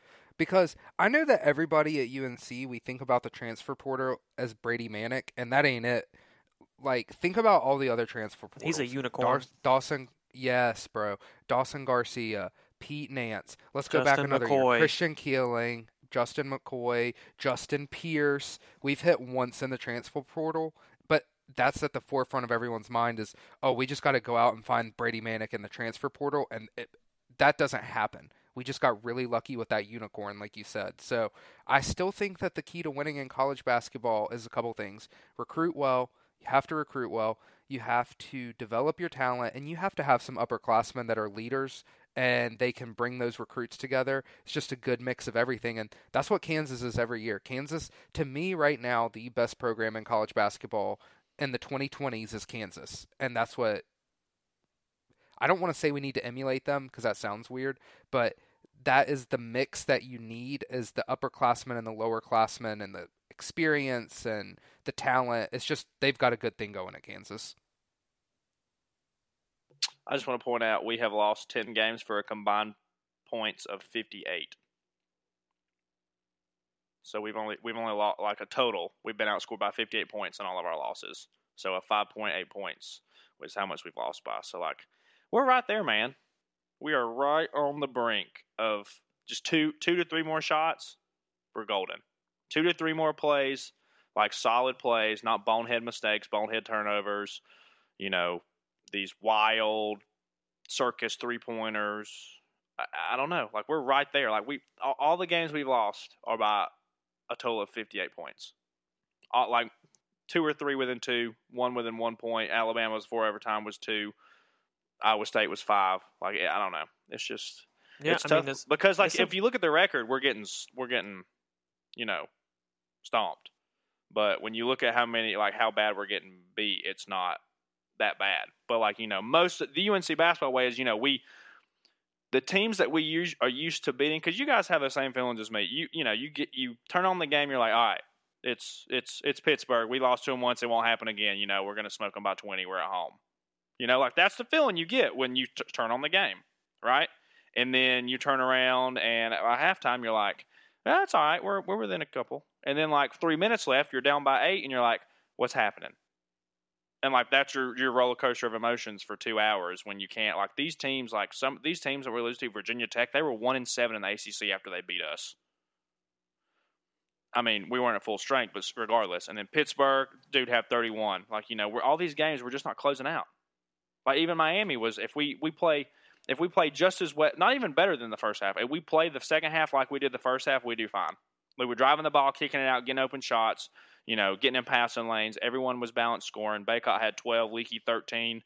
Because I know that everybody at UNC, we think about the transfer portal as Brady Manek, and that ain't it. Like, think about all the other transfer portals. He's a unicorn. Dawson, yes, bro. Dawson Garcia, Pete Nance. Let's go back Justin another McCoy. year. Christian Keeling, Justin McCoy, Justin Pierce. We've hit once in the transfer portal, but that's at the forefront of everyone's mind is, oh, we just got to go out and find Brady Manek in the transfer portal, and it, that doesn't happen. We just got really lucky with that unicorn, like you said. So I still think that the key to winning in college basketball is a couple things: recruit well. You have to recruit well. You have to develop your talent, and you have to have some upperclassmen that are leaders and they can bring those recruits together. It's just a good mix of everything, and that's what Kansas is every year. Kansas, to me, right now, the best program in college basketball in the 2020s is Kansas, and that's what I don't want to say we need to emulate them because that sounds weird, but that is the mix that you need is the upperclassmen and the lowerclassmen and the experience and the talent. It's just they've got a good thing going at Kansas. I just want to point out we have lost 10 games for a combined points of 58. So we've only we've only lost like a total. We've been outscored by 58 points in all of our losses. So a 5.8 points was how much we've lost by. So like we're right there, man. We are right on the brink of just two two to three more shots. We're golden. Two to three more plays, like solid plays, not bonehead mistakes, bonehead turnovers. You know, these wild circus three pointers. I, I don't know. Like we're right there. Like we all, all the games we've lost are by a total of fifty eight points. All, like two or three within two, one within one point. Alabama's four overtime was two. Iowa State was five. Like I don't know. It's just Yeah, it's I tough mean, because like if a- you look at the record, we're getting we're getting you know stomped. But when you look at how many like how bad we're getting beat, it's not that bad. But like you know, most the UNC basketball way is you know we the teams that we use are used to beating because you guys have the same feelings as me. You you know you get you turn on the game, you're like, all right, it's it's it's Pittsburgh. We lost to them once, it won't happen again. You know, we're gonna smoke them by twenty. We're at home. You know, like that's the feeling you get when you t- turn on the game, right? And then you turn around and at halftime you're like, that's all right. We're we're within a couple. And then like three minutes left, you're down by eight, and you're like, what's happening? And like that's your your roller coaster of emotions for two hours when you can't like these teams like some these teams that we lose to Virginia Tech they were one in seven in the ACC after they beat us. I mean, we weren't at full strength, but regardless. And then Pittsburgh, dude, have 31. Like, you know, we're all these games, we're just not closing out. Like even Miami was, if we we play, if we play just as well, not even better than the first half. If we play the second half like we did the first half, we do fine. We were driving the ball, kicking it out, getting open shots, you know, getting in passing lanes. Everyone was balanced scoring. Bacot had 12, Leaky 13,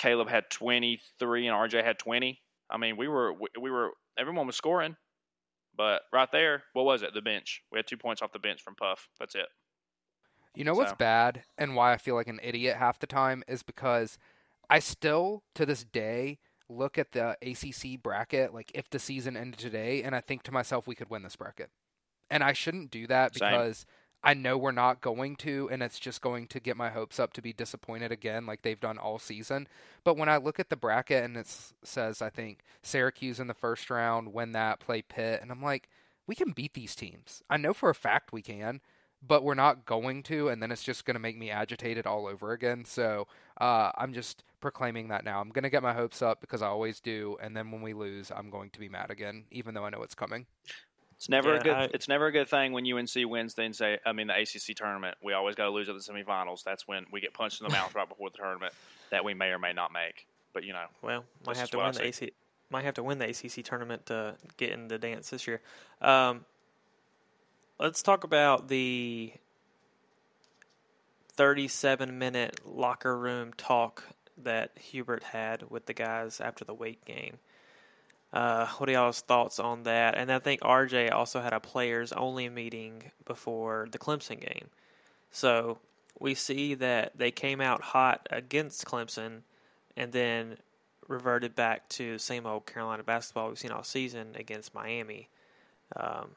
Caleb had 23, and RJ had 20. I mean, we were we were everyone was scoring. But right there, what was it? The bench. We had two points off the bench from Puff. That's it. You know what's bad and why I feel like an idiot half the time is because I still, to this day, look at the ACC bracket, like if the season ended today, and I think to myself, we could win this bracket. And I shouldn't do that Same. because I know we're not going to, and it's just going to get my hopes up to be disappointed again, like they've done all season. But when I look at the bracket and it says, I think Syracuse in the first round, win that, play Pitt, and I'm like, we can beat these teams. I know for a fact we can, but we're not going to, and then it's just going to make me agitated all over again. So uh, I'm just proclaiming that now. I'm going to get my hopes up because I always do, and then when we lose, I'm going to be mad again, even though I know it's coming. It's never Yeah, a good. I- it's never a good thing when UNC wins. Then say, I mean, the ACC tournament. We always got to lose at the semifinals. That's when we get punched in the mouth right before the tournament that we may or may not make. But you know, Well, might have to win the AC. Might have to win the ACC tournament to get in the dance this year. Um, let's talk about the 37 minute locker room talk that Hubert had with the guys after the Wake game. Uh, what are y'all's thoughts on that? And I think RJ also had a players only meeting before the Clemson game. So we see that they came out hot against Clemson and then reverted back to same old Carolina basketball we've seen all season against Miami. Um,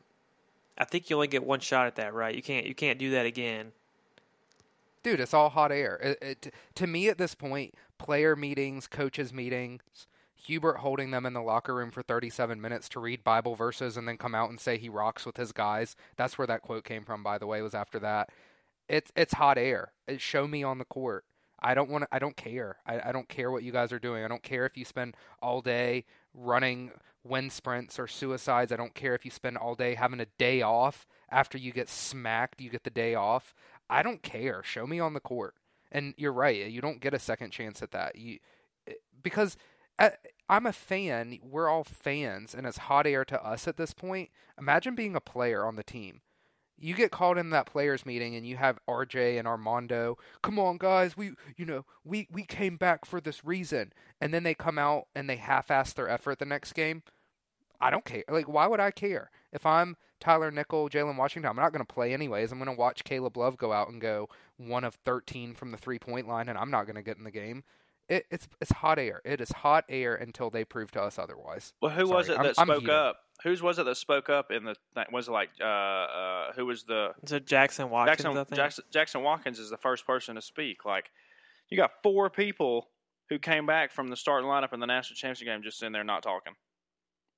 I think you only get one shot at that, right? You can't you can't do that again. Dude, it's all hot air. It, it, to me, at this point, player meetings, coaches meetings, Hubert holding them in the locker room for 37 minutes to read Bible verses and then come out and say he rocks with his guys. That's where that quote came from, by the way. Was after that. It's it's hot air. It, show me on the court. I don't want. I don't care. I, I don't care what you guys are doing. I don't care if you spend all day running wind sprints or suicides. I don't care if you spend all day having a day off after you get smacked. You get the day off. I don't care. Show me on the court. And you're right. You don't get a second chance at that. You eh, because I, I'm a fan. We're all fans, and it's hot air to us at this point. Imagine being a player on the team. You get called in that players meeting, and you have RJ and Armando. Come on, guys. We, you know, we we came back for this reason, and then they come out and they half-ass their effort the next game. I don't care. Like, why would I care if I'm Tyler Nickel, Jalen Washington? I'm not going to play anyways. I'm going to watch Caleb Love go out and go one of 13 from the three-point line, and I'm not going to get in the game. It, it's it's hot air. It is hot air until they prove to us otherwise. well, who was Sorry, it I'm- that I'm spoke up? Whose was it that spoke up in the? that- Was it like uh, uh, who was the So Jackson Watkins, Jackson, I think. Jackson Jackson Watkins is the first person to speak. Like, you got four people who came back from the starting lineup in the national championship game just sitting there not talking.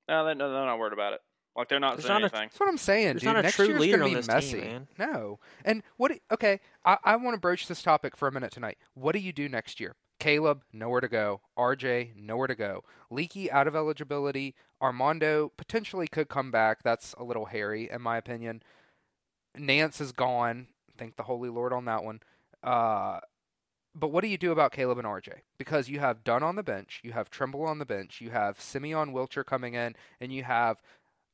No, they, no, they're not worried about it. Like they're not There's saying not a- anything. That's what I'm saying, There's dude. not a Next true year's leader gonna on be this team, messy. man. No. And what? do- Okay, I, I want to broach this topic for a minute tonight. What do you do next year? Caleb, nowhere to go. RJ, nowhere to go. Leaky out of eligibility. Armando potentially could come back. That's a little hairy, in my opinion. Nance is gone. Thank the Holy Lord on that one. Uh, but what do you do about Caleb and RJ? Because you have Dunn on the bench, you have Trimble on the bench, you have Simeon Wilcher coming in, and you have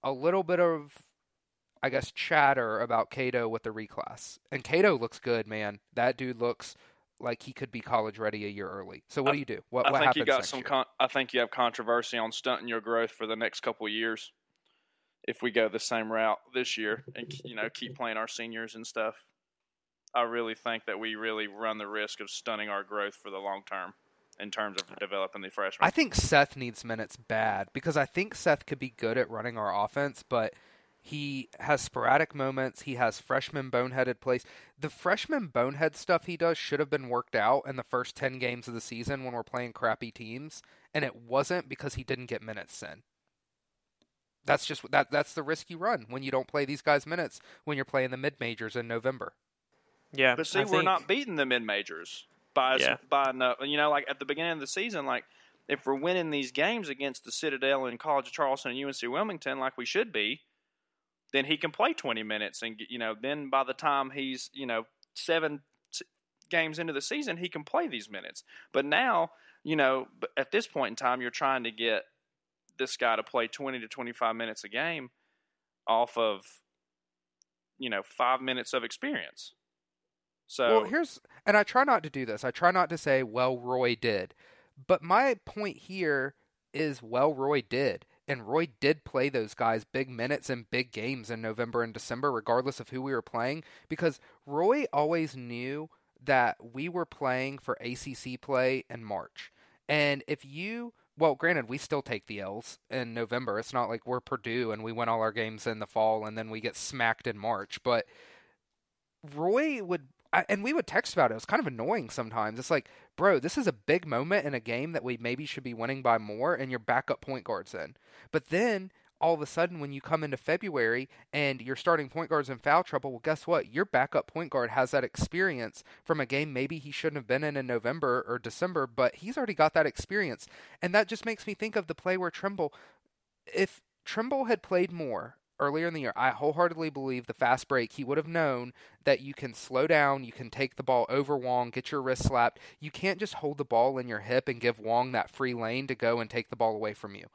a little bit of, I guess, chatter about Cadeau with the reclass. And Cadeau looks good, man. That dude looks like he could be college ready a year early. So what I- do you do? What, I what think happens you got some. Con- I think you have controversy on stunting your growth for the next couple of years. If we go the same route this year and you know keep playing our seniors and stuff, I really think that we really run the risk of stunning our growth for the long term in terms of developing the freshmen. I think Seth needs minutes bad because I think Seth could be good at running our offense, but he has sporadic moments. He has freshman boneheaded plays. The freshman bonehead stuff he does should have been worked out in the first 10 games of the season when we're playing crappy teams, and it wasn't because he didn't get minutes in. That's just that that's the risk you run when you don't play these guys minutes when you're playing the mid majors in November. Yeah, But see, I we're think- not beating the mid majors by Yeah. by no, you know like at the beginning of the season, like if we're winning these games against the Citadel and College of Charleston and UNC Wilmington, like we should be, then he can play 20 minutes and you know then by the time he's you know seven games into the season he can play these minutes but now you know at this point in time you're trying to get this guy to play 20 to 25 minutes a game off of you know 5 minutes of experience so well here's and I try not to do this I try not to say well Roy did but my point here is well Roy did and Roy did play those guys big minutes and big games in November and December, regardless of who we were playing, because Roy always knew that we were playing for ACC play in March. And if you, well, granted, we still take the L's in November. It's not like we're Purdue and we win all our games in the fall and then we get smacked in March. But Roy would I, and we would text about it. It was kind of annoying sometimes. It's like, bro, this is a big moment in a game that we maybe should be winning by more, and your backup point guard's in. But then all of a sudden, when you come into February and your starting point guard's in foul trouble, well, guess what? Your backup point guard has that experience from a game maybe he shouldn't have been in in November or December, but he's already got that experience. And that just makes me think of the play where Trimble, if Trimble had played more earlier in the year, I wholeheartedly believe the fast break, he would have known that you can slow down, you can take the ball over Wong, get your wrist slapped. You can't just hold the ball in your hip and give Wong that free lane to go and take the ball away from you.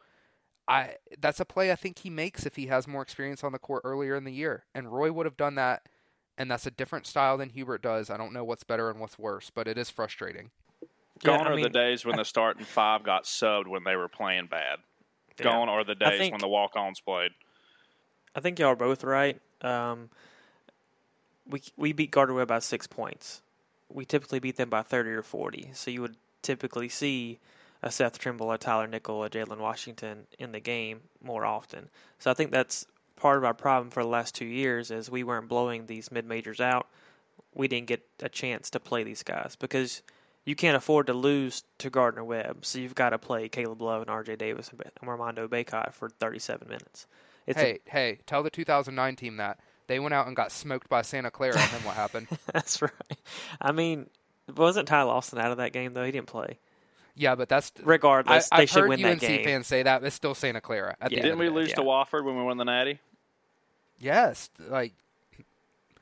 I that's a play I think he makes if he has more experience on the court earlier in the year. And Roy would have done that and that's a different style than Hubert does. I don't know what's better and what's worse, but it is frustrating. Gone yeah, are mean, the days when the starting five got subbed when they were playing bad. Yeah. Gone are the days think, when the walk-ons played. I think y'all are both right. Um, we we beat Gardner Webb by six points. We typically beat them by thirty or forty. So you would typically see a Seth Trimble, a Tyler Nickel, a Jalen Washington in the game more often. So I think that's part of our problem for the last two years is we weren't blowing these mid majors out. We didn't get a chance to play these guys because you can't afford to lose to Gardner Webb. So you've got to play Caleb Love and R.J. Davis and Armando Bacot for 37 minutes. It's hey, a, hey, tell the 2009 team that they went out and got smoked by Santa Clara, and then what happened? that's right. I mean, wasn't Ty Lawson out of that game though? He didn't play. Yeah, but that's regardless. I, they I've should heard win UNC that game. fans say that. It's still Santa Clara. At yeah. the Didn't we lose yeah. to Wofford when we won the Natty? Yes, like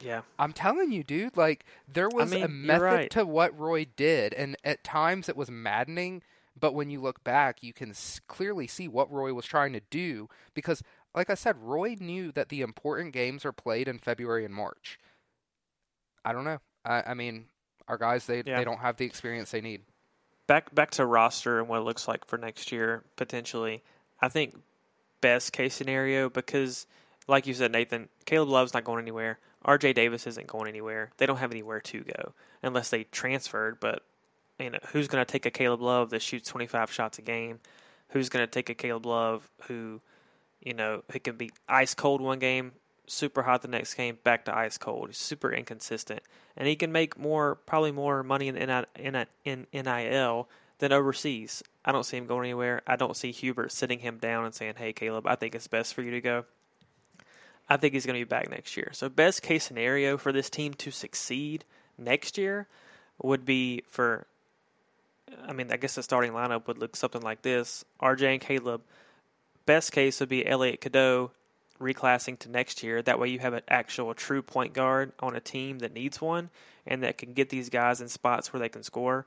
yeah. I'm telling you, dude, like there was I mean, a method right. to what Roy did and at times it was maddening, but when you look back, you can clearly see what Roy was trying to do because like I said, Roy knew that the important games are played in February and March. I don't know. I, I mean, our guys they yeah. they don't have the experience they need. Back back to roster and what it looks like for next year potentially. I think best case scenario because, like you said, Nathan, Caleb Love's not going anywhere. R.J. Davis isn't going anywhere. They don't have anywhere to go unless they transferred. But you know, who's going to take a Caleb Love that shoots 25 shots a game? Who's going to take a Caleb Love who you know, he can be ice cold one game, super hot the next game, back to ice cold. He's super inconsistent, and he can make more, probably more money in in, in NIL than overseas. I don't see him going anywhere. I don't see Hubert sitting him down and saying, "Hey, Caleb, I think it's best for you to go." I think he's going to be back next year. So, best case scenario for this team to succeed next year would be for. I mean, I guess the starting lineup would look something like this: RJ and Caleb Best case would be Elliot Cadeau reclassing to next year. That way, you have an actual true point guard on a team that needs one and that can get these guys in spots where they can score.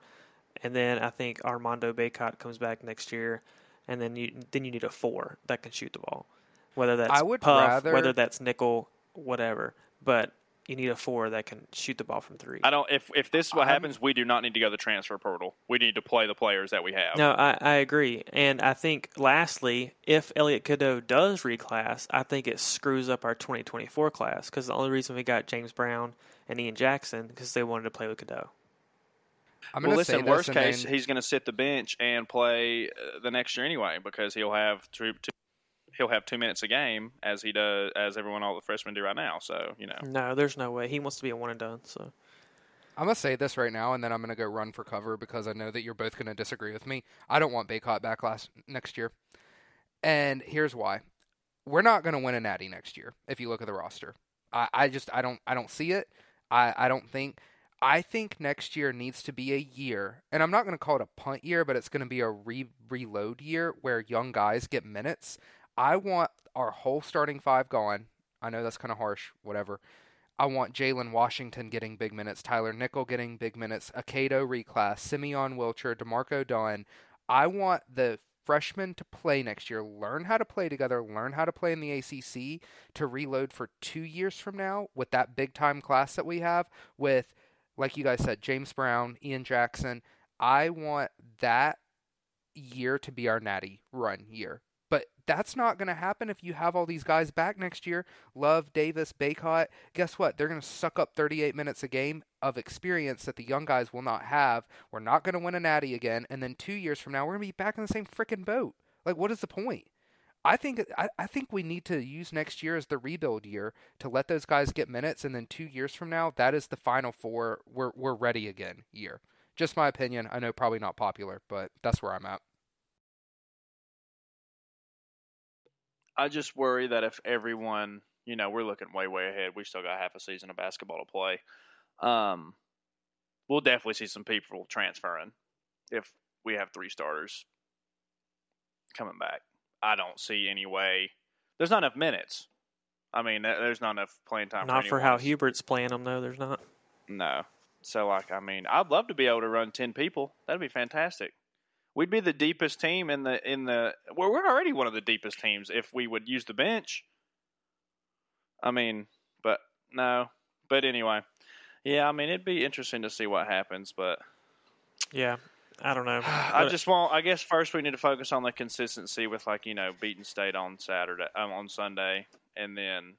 And then I think Armando Bacot comes back next year, and then you then you need a four that can shoot the ball, whether that's I would puff, rather... whether that's Nickel, whatever. But you need a four that can shoot the ball from three. I don't. If if this is what I'm, happens, we do not need to go to the transfer portal. We need to play the players that we have. No, I, I agree, and I think lastly, if Elliot Cadeau does reclass, I think it screws up our 2024 class because the only reason we got James Brown and Ian Jackson because they wanted to play with Cadeau. I'm well, listen. worst case, then... he's going to sit the bench and play uh, the next year anyway because he'll have two, two he'll have two minutes a game as he does as everyone all the freshmen do right now. So you know, no, there's no way he wants to be a one and done. So I'm gonna say this right now, and then I'm gonna go run for cover because I know that you're both gonna disagree with me. I don't want Bacot back last next year, and here's why: we're not gonna win a Natty next year. If you look at the roster, I, I just I don't I don't see it. I I don't think. I think next year needs to be a year, and I'm not going to call it a punt year, but it's going to be a re- reload year where young guys get minutes. I want our whole starting five gone. I know that's kind of harsh, whatever. I want Jalen Washington getting big minutes, Tyler Nickel getting big minutes, Cadeau reclass, Simeon Wilcher, D'Marco Dunn. I want the freshmen to play next year, learn how to play together, learn how to play in the ACC to reload for two years from now with that big time class that we have with, like you guys said, James Brown, Ian Jackson. I want that year to be our natty run year. But that's not going to happen if you have all these guys back next year. Love, Davis, Bacot. Guess what? They're going to suck up 38 minutes a game of experience that the young guys will not have. We're not going to win a natty again. And then two years from now, we're going to be back in the same freaking boat. Like, what is the point? I think I, I think we need to use next year as the rebuild year to let those guys get minutes, and then two years from now, that is the final four. We're we're ready again year. Just my opinion. I know probably not popular, but that's where I'm at. I just worry that if everyone, you know, we're looking way, way ahead. We still got half a season of basketball to play. Um, we'll definitely see some people transferring if we have three starters coming back. I don't see any way. There's not enough minutes. I mean, there's not enough playing time. Not for, for how Hubert's playing them, though. There's not. No. So, like, I mean, I'd love to be able to run ten people. That'd be fantastic. We'd be the deepest team in the in the. Well, we're already one of the deepest teams if we would use the bench. I mean, but no. But anyway, yeah. I mean, it'd be interesting to see what happens, but yeah, I don't know. I just want. I guess first we need to focus on the consistency with like you know beating State on Saturday, um, on Sunday, and then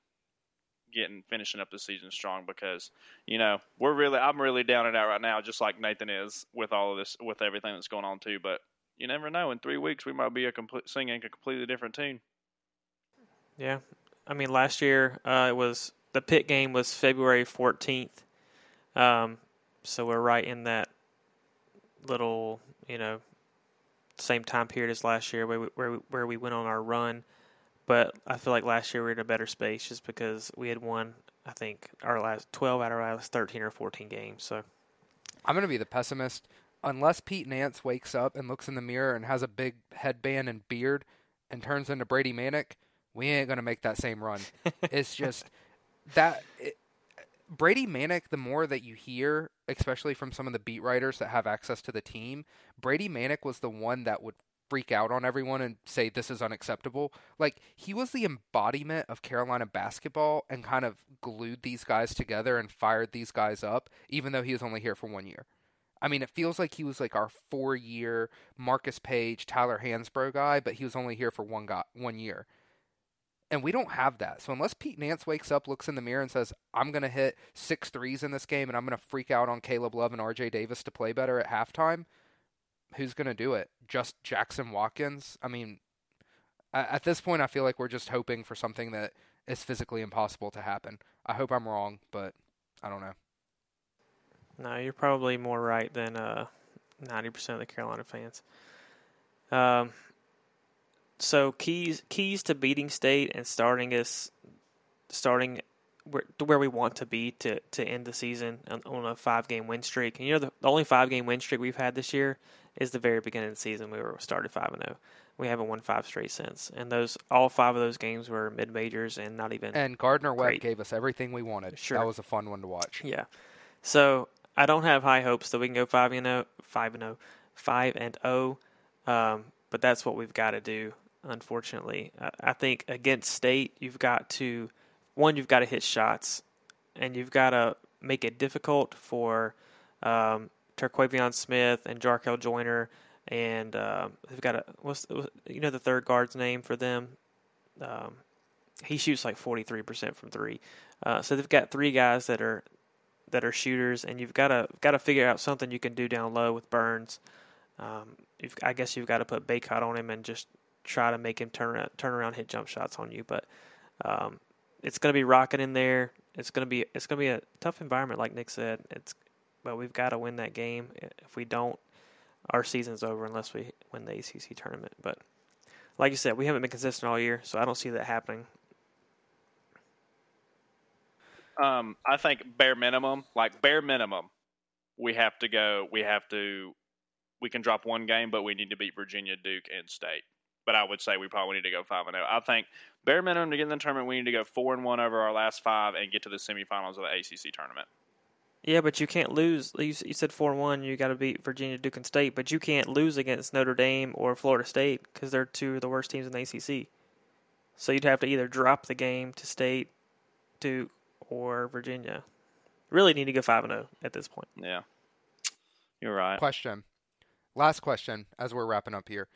getting finishing up the season strong because you know we're really I'm really down and out right now, just like Nathan is with all of this with everything that's going on too. But you never know. In three weeks, we might be a complete singing a completely different tune. Yeah, I mean last year uh, it was the Pitt game was February fourteenth, um, so we're right in that little you know same time period as last year where we, where we, where we went on our run. But I feel like last year we were in a better space just because we had won, I think, our last 12 out of our last 13 or 14 games. So I'm going to be the pessimist. Unless Pete Nance wakes up and looks in the mirror and has a big headband and beard and turns into Brady Manek, we ain't going to make that same run. it's just that. It, Brady Manek, the more that you hear, especially from some of the beat writers that have access to the team, Brady Manek was the one that would freak out on everyone and say this is unacceptable. Like he was the embodiment of Carolina basketball and kind of glued these guys together and fired these guys up, even though he was only here for one year. I mean, it feels like he was like our four-year Marcus Paige, Tyler Hansbrough guy, but he was only here for one guy, one year. And we don't have that. So unless Pete Nance wakes up, looks in the mirror, and says, "I'm going to hit six threes in this game, and I'm going to freak out on Caleb Love and R.J. Davis to play better at halftime," who's going to do it? Just Jackson Watkins? I mean, at this point, I feel like we're just hoping for something that is physically impossible to happen. I hope I'm wrong, but I don't know. No, you're probably more right than uh, 90% of the Carolina fans. Um, so keys keys to beating state and starting us starting where, where we want to be to, to end the season on, on a five game win streak. And you know the, the only five game win streak we've had this year is the very beginning of the season. We were started five and zero. Oh. We haven't won five straight since, and those all five of those games were mid majors and not even. And Gardner Webb gave us everything we wanted. Sure, that was a fun one to watch. Yeah, so I don't have high hopes that we can go five and zero, oh, five and zero, oh, five and zero. Um, but that's what we've got to do. Unfortunately, I, I think against State, you've got to one, you've got to hit shots, and you've got to make it difficult for um, Terquavion Smith and Jarkel Joiner, and um, they've got a what's you know the third guard's name for them. Um, he shoots like forty three percent from three, uh, so they've got three guys that are that are shooters, and you've got to got to figure out something you can do down low with Burns. Um, I guess you've got to put Bacot on him and just try to make him turn around, turn around, hit jump shots on you. But um, it's going to be rocking in there. It's going to be it's going to be a tough environment, like Nick said. It's but we've got to win that game. If we don't, our season's over unless we win the ACC tournament. But like you said, we haven't been consistent all year, so I don't see that happening. Um, I think bare minimum, like bare minimum, we have to go. We have to. We can drop one game, but we need to beat Virginia, Duke, and State. but I would say we probably need to go five and zero. I think bare minimum to get in the tournament, we need to go four and one over our last five and get to the semifinals of the ACC tournament. Yeah, but you can't lose. You, you said four one. You got to beat Virginia, Duke, and State, but you can't lose against Notre Dame or Florida State because they're two of the worst teams in the ACC. So you'd have to either drop the game to State, Duke, or Virginia. Really need to go five and zero at this point. Yeah, you're right. Question. Last question as we're wrapping up here.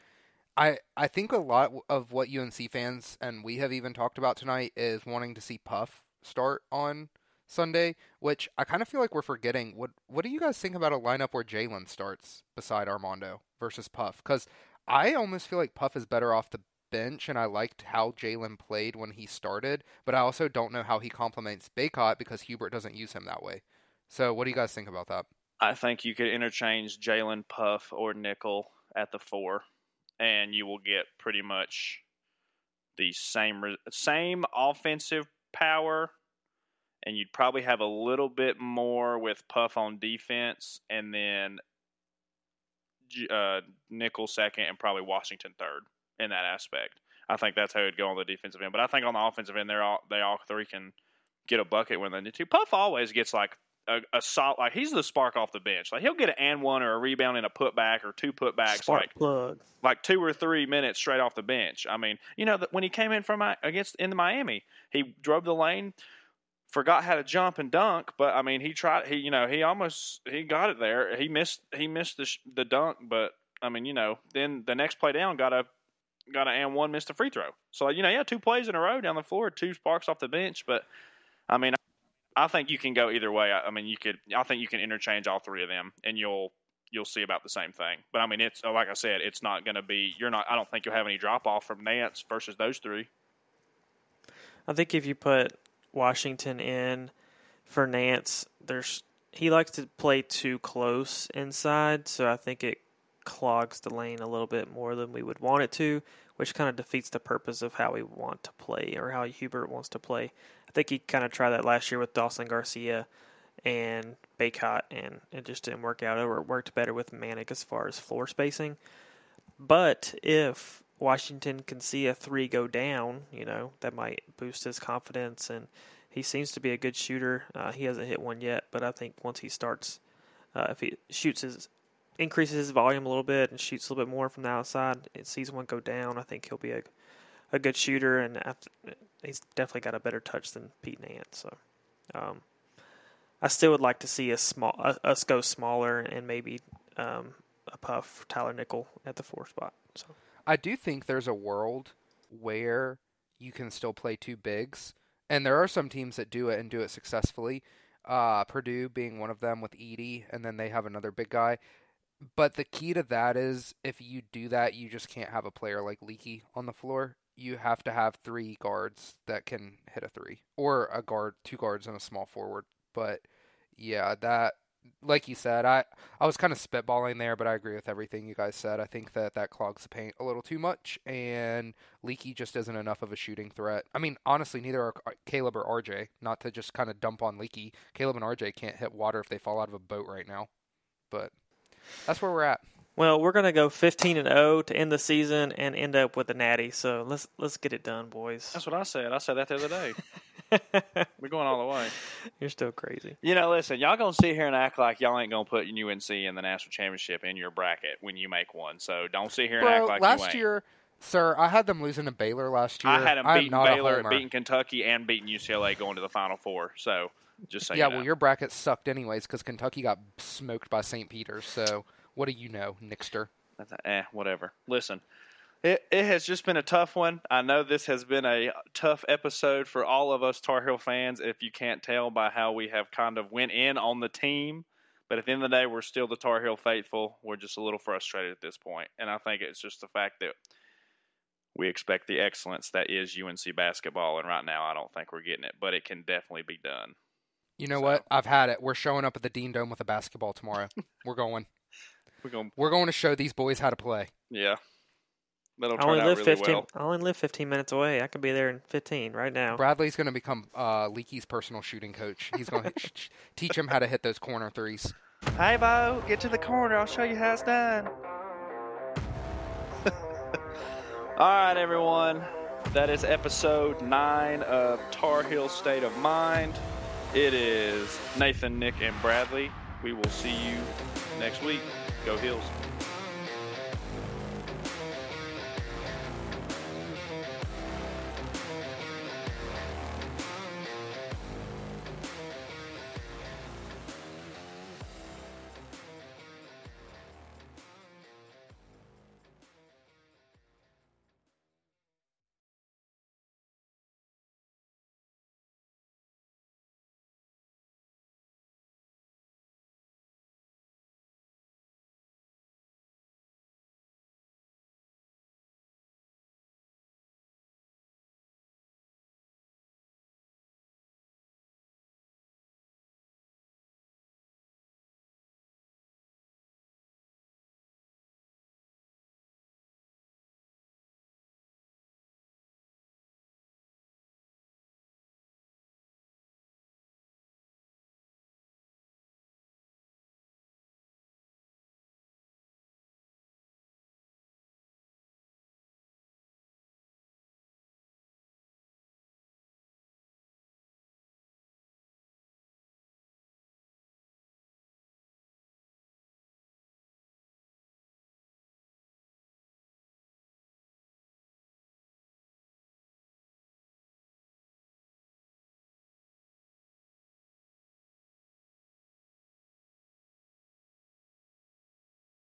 I, I think a lot of what UNC fans and we have even talked about tonight is wanting to see Puff start on Sunday, which I kind of feel like we're forgetting. What what do you guys think about a lineup where Jalen starts beside Armando versus Puff? Because I almost feel like Puff is better off the bench, and I liked how Jalen played when he started, but I also don't know how he complements Bacot because Hubert doesn't use him that way. So, what do you guys think about that? I think you could interchange Jalen Puff or Nickel at the four, and you will get pretty much the same same offensive power, and you'd probably have a little bit more with Puff on defense, and then uh, Nickel second, and probably Washington third in that aspect. I think that's how it'd go on the defensive end. But I think on the offensive end, they're all they all three can get a bucket when they need to. Puff always gets like a, a solid like he's the spark off the bench. Like he'll get an and one or a rebound and a putback or two putbacks Spark like plug. like two or three minutes straight off the bench. I mean, you know, when he came in from against into Miami, he drove the lane, forgot how to jump and dunk, but I mean, he tried. He you know he almost he got it there. He missed he missed the the dunk, but I mean, you know, then the next play down got a got an and one missed a free throw. So you know, yeah, two plays in a row down the floor, two sparks off the bench. But I mean, I think you can go either way. I, I mean, you could. I think you can interchange all three of them, and you'll you'll see about the same thing. But I mean, it's uh, like I said, it's not going to be. You're not. I don't think you'll have any drop off from Nance versus those three. I think if you put Washington in for Nance, there's he likes to play too close inside, so I think it clogs the lane a little bit more than we would want it to, which kind of defeats the purpose of how we want to play or how Hubert wants to play. I think he kind of tried that last year with Dawson Garcia and Bacot, and it just didn't work out. It worked better with Manek as far as floor spacing. But if Washington can see a three go down, you know, that might boost his confidence. And he seems to be a good shooter. Uh, he hasn't hit one yet, but I think once he starts, uh, if he shoots his increases his volume a little bit and shoots a little bit more from the outside, it sees one go down. I think he'll be a a good shooter, and after, he's definitely got a better touch than Pete Nance. So, um, I still would like to see a small uh, us go smaller and maybe um, a puff Tyler Nickel at the four spot. So, I do think there's a world where you can still play two bigs, and there are some teams that do it and do it successfully. Uh, Purdue being one of them with Edey, and then they have another big guy. But the key to that is if you do that, you just can't have a player like Leaky on the floor. You have to have three guards that can hit a three, or a guard, two guards, and a small forward. But yeah, that, like you said, I I was kind of spitballing there, but I agree with everything you guys said. I think that that clogs the paint a little too much, and Leaky just isn't enough of a shooting threat. I mean, honestly, neither are Caleb or RJ. Not to just kind of dump on Leaky. Caleb and RJ can't hit water if they fall out of a boat right now, but that's where we're at. Well, we're gonna go 15 and 0 to end the season and end up with a natty. So let's let's get it done, boys. That's what I said. I said that the other day. we're going all the way. You're still crazy. You know, listen, y'all gonna sit here and act like y'all ain't gonna put UNC in the national championship in your bracket when you make one. So don't sit here and Bro, act like last year, sir, I had them losing to Baylor last year. I had them I'm beating Baylor, homer. beating Kentucky, and beating UCLA going to the Final Four. So just so yeah, you know. well, your bracket sucked anyways because Kentucky got smoked by St. Peter's. So what do you know, Nixter? Eh, whatever. Listen, it it has just been a tough one. I know this has been a tough episode for all of us Tar Heel fans. If you can't tell by how we have kind of went in on the team, but at the end of the day, we're still the Tar Heel faithful. We're just a little frustrated at this point, and I think it's just the fact that we expect the excellence that is UNC basketball, and right now I don't think we're getting it, but it can definitely be done. You know So- what? I've had it. We're showing up at the Dean Dome with a basketball tomorrow. We're going. We're going, We're going to show these boys how to play. yeah. That'll I only out live really 15. well. I only live 15 minutes away. I could be there in 15 right now. Bradley's going to become uh, Leaky's personal shooting coach. He's going to teach him how to hit those corner threes. Hey, Bo, get to the corner. I'll show you how it's done. All right, everyone. That is episode nine of Tar Heel State of Mind. It is Nathan, Nick, and Bradley. We will see you next week. Go Hills.